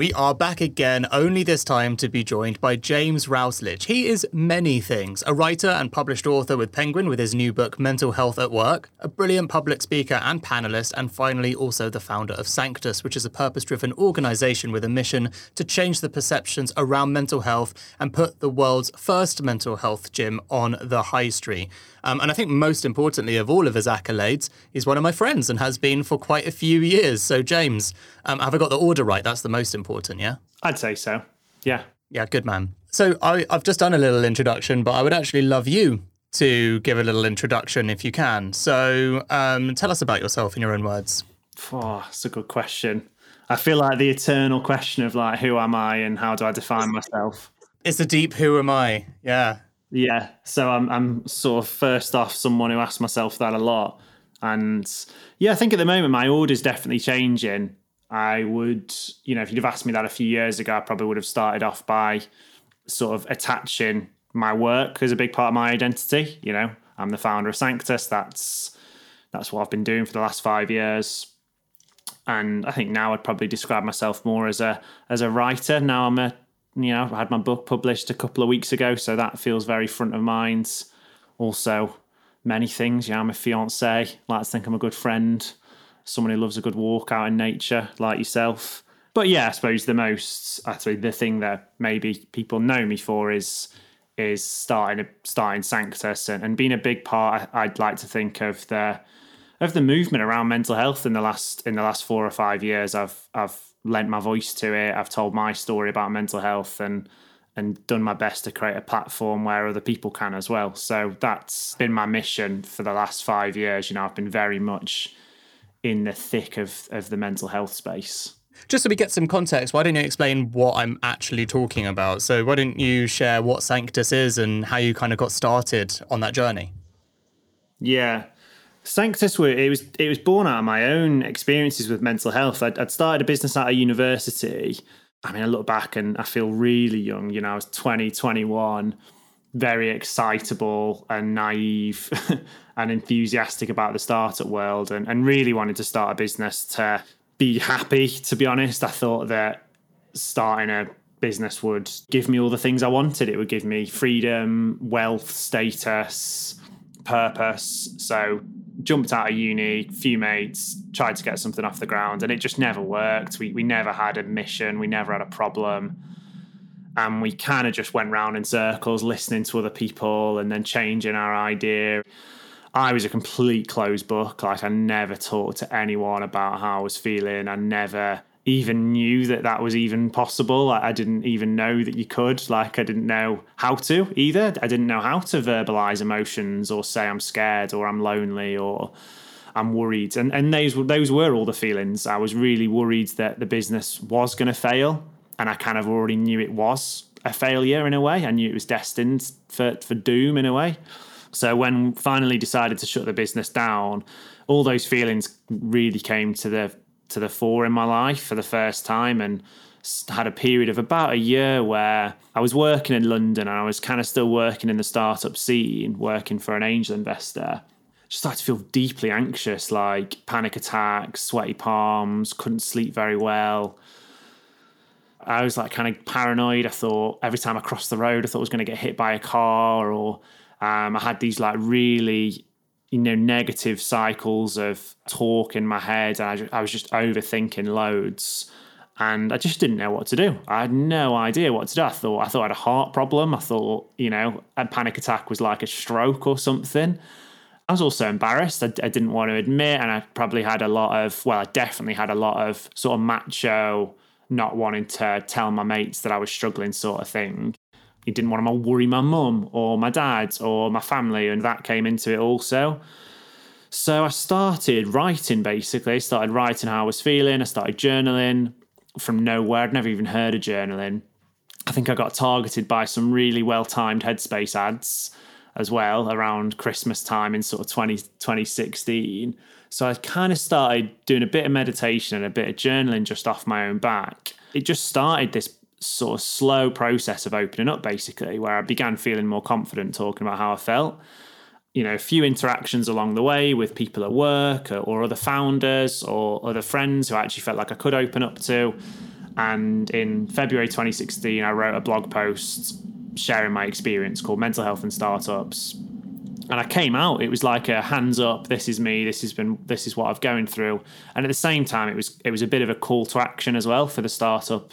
We are back again, only this time to be joined by James Routledge. He is many things a writer and published author with Penguin with his new book, Mental Health at Work, a brilliant public speaker and panelist, and finally also the founder of Sanctus, which is a purpose driven organization with a mission to change the perceptions around mental health and put the world's first mental health gym on the high street. Um, and I think most importantly of all of his accolades, he's one of my friends and has been for quite a few years. So, James, um, have I got the order right? That's the most important, yeah? I'd say so. Yeah. Yeah, good man. So, I, I've just done a little introduction, but I would actually love you to give a little introduction if you can. So, um, tell us about yourself in your own words. Oh, that's a good question. I feel like the eternal question of like, who am I and how do I define myself? It's a deep who am I? Yeah. Yeah. So I'm I'm sort of first off someone who asks myself that a lot. And yeah, I think at the moment my order's definitely changing. I would, you know, if you'd have asked me that a few years ago, I probably would have started off by sort of attaching my work as a big part of my identity. You know, I'm the founder of Sanctus. That's that's what I've been doing for the last five years. And I think now I'd probably describe myself more as a as a writer. Now I'm a you know, I had my book published a couple of weeks ago, so that feels very front of mind. Also, many things. Yeah, I'm a fiance. Like to think I'm a good friend, someone who loves a good walk out in nature, like yourself. But yeah, I suppose the most actually the thing that maybe people know me for is is starting starting Sanctus and, and being a big part. I'd like to think of the of the movement around mental health in the last in the last four or five years. I've I've lent my voice to it. I've told my story about mental health and and done my best to create a platform where other people can as well. So that's been my mission for the last five years. You know, I've been very much in the thick of of the mental health space. Just so we get some context, why don't you explain what I'm actually talking about? So why don't you share what Sanctus is and how you kind of got started on that journey? Yeah. Sanctus, it was it was born out of my own experiences with mental health. I'd, I'd, started a business at a university. I mean, I look back and I feel really young. You know, I was 20, 21, very excitable and naive and enthusiastic about the startup world and, and really wanted to start a business to be happy, to be honest. I thought that starting a business would give me all the things I wanted. It would give me freedom, wealth, status, purpose. So jumped out of uni, few mates, tried to get something off the ground, and it just never worked. We we never had a mission, we never had a problem. And we kind of just went round in circles, listening to other people and then changing our idea. I was a complete closed book. Like, I never talked to anyone about how I was feeling. I never even knew that that was even possible. I didn't even know that you could. Like, I didn't know how to either. I didn't know how to verbalize emotions or say I'm scared or I'm lonely or I'm worried. And and those those were all the feelings. I was really worried that the business was going to fail, and I kind of already knew it was a failure in a way. I knew it was destined for for doom in a way. So when finally decided to shut the business down, all those feelings really came to the to the fore in my life for the first time and had a period of about a year where I was working in London and I was kind of still working in the startup scene, working for an angel investor. Just started to feel deeply anxious, like panic attacks, sweaty palms, couldn't sleep very well. I was like kind of paranoid. I thought every time I crossed the road, I thought I was going to get hit by a car, or um, I had these like really you know negative cycles of talk in my head and I, just, I was just overthinking loads and I just didn't know what to do. I had no idea what to do. I thought I thought I had a heart problem. I thought you know a panic attack was like a stroke or something. I was also embarrassed. I, I didn't want to admit, and I probably had a lot of well, I definitely had a lot of sort of macho, not wanting to tell my mates that I was struggling, sort of thing he didn't want to worry my mum or my dad or my family, and that came into it also. So I started writing basically, I started writing how I was feeling, I started journaling, from nowhere. I'd never even heard of journaling. I think I got targeted by some really well timed Headspace ads as well around Christmas time in sort of 20, 2016. So I kind of started doing a bit of meditation and a bit of journaling just off my own back. It just started this sort of slow process of opening up, basically, where I began feeling more confident talking about how I felt. You know, a few interactions along the way with people at work or, or other founders or other friends who I actually felt like I could open up to. And in February 2016, I wrote a blog post sharing my experience called Mental Health and Startups. And I came out, it was like a hands up, this is me, this has been this is what I've going through. And at the same time it was it was a bit of a call to action as well for the startup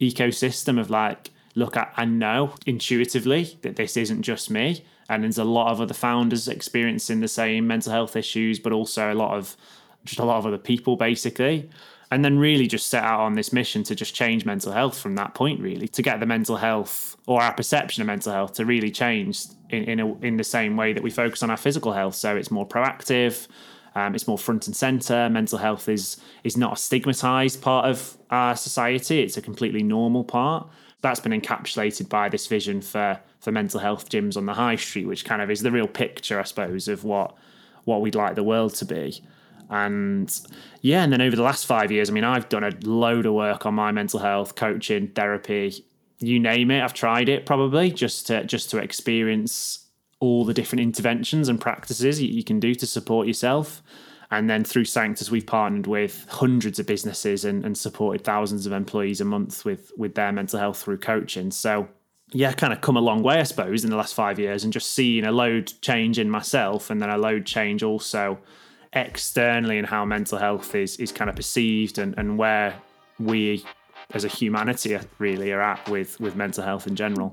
ecosystem of like, look, I, I know intuitively that this isn't just me. And there's a lot of other founders experiencing the same mental health issues, but also a lot of just a lot of other people basically and then really just set out on this mission to just change mental health from that point really to get the mental health or our perception of mental health to really change in in, a, in the same way that we focus on our physical health so it's more proactive um, it's more front and center. Mental health is is not a stigmatized part of our society. It's a completely normal part. That's been encapsulated by this vision for for mental health gyms on the high street which kind of is the real picture i suppose of what what we'd like the world to be. And yeah, and then over the last five years, I mean, I've done a load of work on my mental health, coaching, therapy, you name it. I've tried it probably just to just to experience all the different interventions and practices you can do to support yourself. And then through Sanctus, we've partnered with hundreds of businesses and, and supported thousands of employees a month with with their mental health through coaching. So yeah, kind of come a long way, I suppose, in the last five years, and just seeing a load change in myself, and then a load change also externally and how mental health is is kind of perceived and, and where we as a humanity really are at with with mental health in general.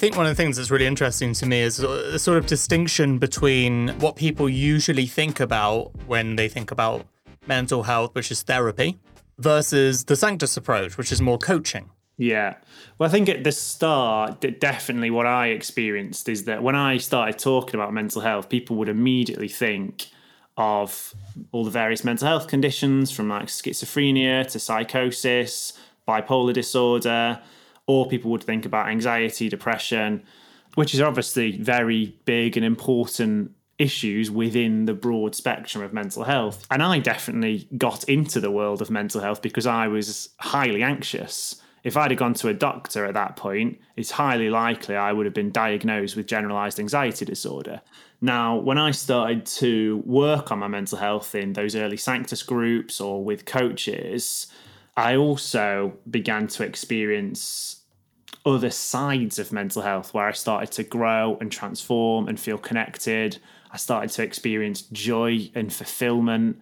Think one of the things that's really interesting to me is uh, a sort of distinction between what people usually think about when they think about mental health, which is therapy, versus the Sanctus approach, which is more coaching. Yeah. Well, I think at the start, definitely what I experienced is that when I started talking about mental health, people would immediately think of all the various mental health conditions from like schizophrenia to psychosis, bipolar disorder, or people would think about anxiety, depression, which is obviously very big and important issues within the broad spectrum of mental health. And I definitely got into the world of mental health because I was highly anxious. If I'd have gone to a doctor at that point, it's highly likely I would have been diagnosed with generalized anxiety disorder. Now, when I started to work on my mental health in those early Sanctus groups or with coaches, I also began to experience other sides of mental health where I started to grow and transform and feel connected I started to experience joy and fulfillment,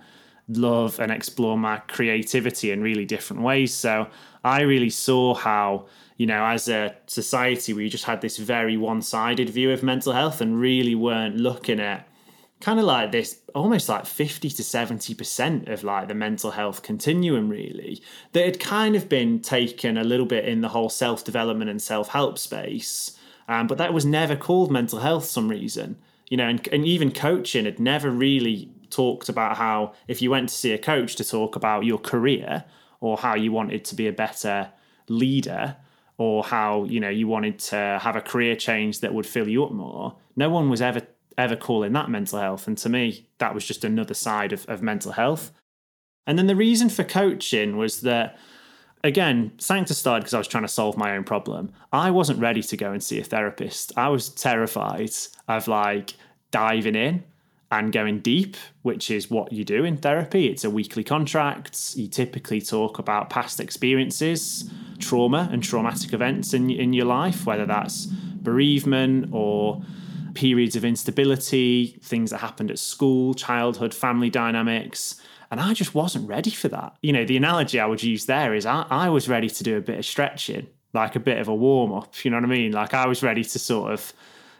love, and explore my creativity in really different ways. So I really saw how, you know, as a society, we just had this very one sided view of mental health and really weren't looking at kind of like this almost like 50 to 70% of like the mental health continuum really that had kind of been taken a little bit in the whole self-development and self-help space um, but that was never called mental health some reason you know, and, and even coaching had never really talked about how if you went to see a coach to talk about your career or how you wanted to be a better leader or how you know you wanted to have a career change that would fill you up more no one was ever ever calling that mental health and to me that was just another side of, of mental health and then the reason for coaching was that again, Sanctus started because I was trying to solve my own problem. I wasn't ready to go and see a therapist. I was terrified of like diving in and going deep, which is what you do in therapy. It's a weekly contract. You typically talk about past experiences, trauma, and traumatic events in, in your life, whether that's bereavement or periods of instability, things that happened at school, childhood, family dynamics. And I just wasn't ready for that. You know, the analogy I would use there is I, I was ready to do a bit of stretching, like a bit of a warm up. You know what I mean? Like I was ready to sort of,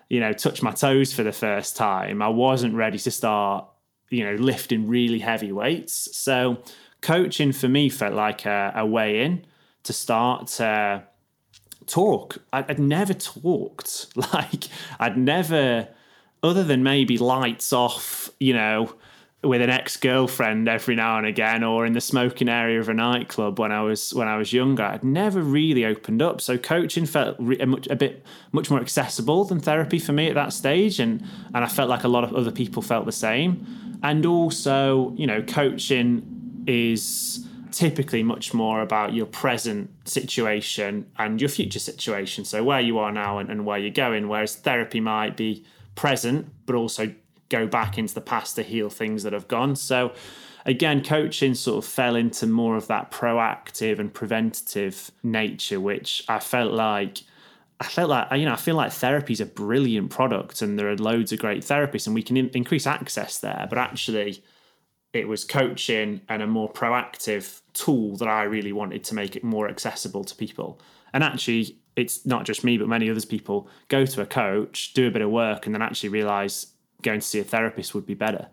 you know, touch my toes for the first time. I wasn't ready to start, you know, lifting really heavy weights. So coaching for me felt like a, a way in to start to talk. I'd, I'd never talked. Like, I'd never, other than maybe lights off, you know, with an ex-girlfriend every now and again or in the smoking area of a nightclub when I was when I was younger I'd never really opened up so coaching felt re- a, much, a bit much more accessible than therapy for me at that stage and and I felt like a lot of other people felt the same and also you know coaching is typically much more about your present situation and your future situation so where you are now and, and where you're going whereas therapy might be present but also go back into the past to heal things that have gone. So again, coaching sort of fell into more of that proactive and preventative nature, which I felt like I felt like you know I feel like therapy is a brilliant product, and there are loads of great therapists, and we can in- increase access there. But actually, it was coaching and a more proactive tool that I really wanted to make it more accessible to people. And actually, it's not just me, but many others people go to a coach, do a bit of work, and then actually realize going to see a therapist would be better.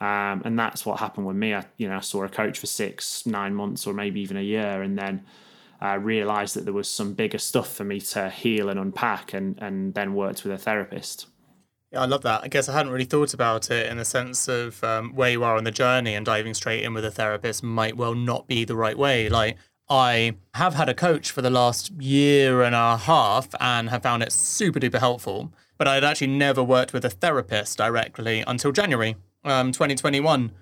Um, and that's what happened with me. I, you know, I saw a coach for six, nine months, or maybe even a year, and then I realised that there was some bigger stuff for me to heal and unpack, and and then worked with a therapist. Yeah, I love that. I guess I hadn't really thought about it in the sense of um, where you are on the journey, and diving straight in with a therapist might well not be the right way. Like I have had a coach for the last year and a half, and have found it super duper helpful but I had actually never worked with a therapist directly until January um, 2021.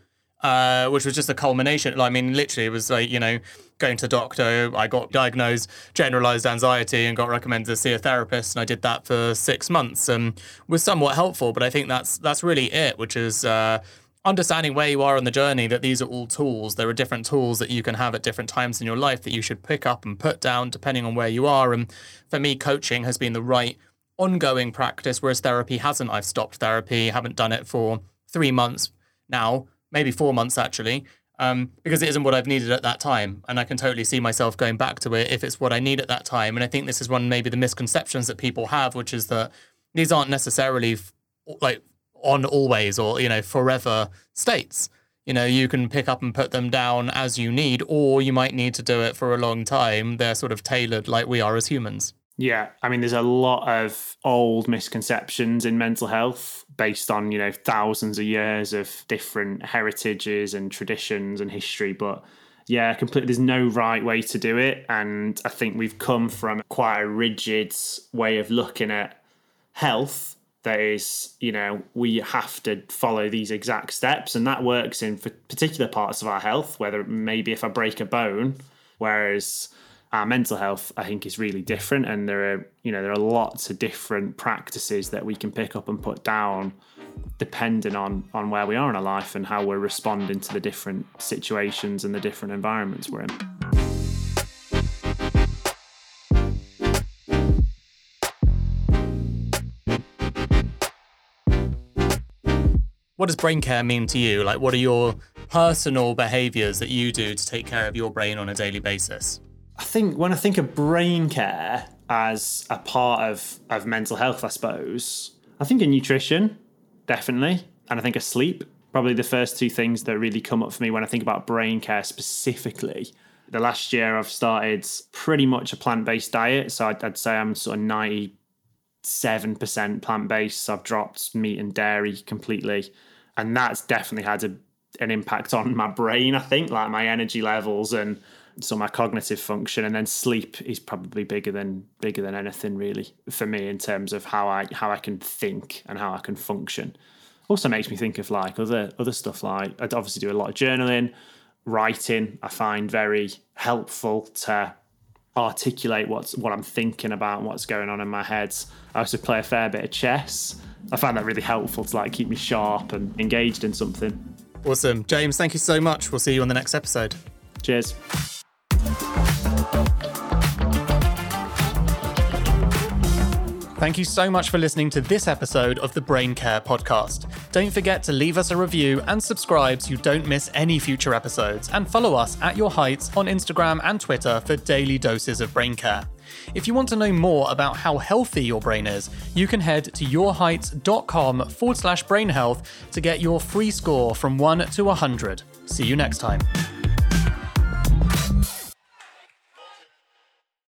Uh, which was just a culmination. I mean, literally, it was like, you know, going to the doctor. I got diagnosed generalized anxiety and got recommended to see a therapist. And I did that for six months and was somewhat helpful. But I think that's that's really it, which is uh, understanding where you are on the journey, that these are all tools. There are different tools that you can have at different times in your life that you should pick up and put down depending on where you are. And for me, coaching has been the right ongoing practice, whereas therapy hasn't. I've stopped therapy, haven't done it for three months now, maybe four months actually, um, because it isn't what I've needed at that time. And I can totally see myself going back to it if it's what I need at that time. And I think this is one maybe the misconceptions that people have, which is that these aren't necessarily f- like on always or, you know, forever states. You know, you can pick up and put them down as you need, or you might need to do it for a long time. They're sort of tailored like we are as humans. Yeah, I mean, there's a lot of old misconceptions in mental health based on, you know, thousands of years of different heritages and traditions and history. But yeah, completely, there's no right way to do it. And I think we've come from quite a rigid way of looking at health that is, you know, we have to follow these exact steps. And that works in particular parts of our health, whether maybe if I break a bone, whereas our mental health i think is really different and there are you know there are lots of different practices that we can pick up and put down depending on on where we are in our life and how we're responding to the different situations and the different environments we're in. What does brain care mean to you? Like what are your personal behaviors that you do to take care of your brain on a daily basis think when I think of brain care as a part of, of mental health, I suppose, I think of nutrition, definitely. And I think of sleep, probably the first two things that really come up for me when I think about brain care specifically. The last year, I've started pretty much a plant based diet. So I'd, I'd say I'm sort of 97% plant based. I've dropped meat and dairy completely. And that's definitely had a, an impact on my brain, I think, like my energy levels and so my cognitive function and then sleep is probably bigger than bigger than anything really for me in terms of how I how I can think and how I can function. Also makes me think of like other other stuff like I obviously do a lot of journaling, writing. I find very helpful to articulate what's what I'm thinking about, and what's going on in my head. I also play a fair bit of chess. I find that really helpful to like keep me sharp and engaged in something. Awesome. James, thank you so much. We'll see you on the next episode. Cheers. Thank you so much for listening to this episode of the Brain Care Podcast. Don't forget to leave us a review and subscribe so you don't miss any future episodes, and follow us at Your Heights on Instagram and Twitter for daily doses of brain care. If you want to know more about how healthy your brain is, you can head to yourheights.com forward slash brain health to get your free score from 1 to 100. See you next time.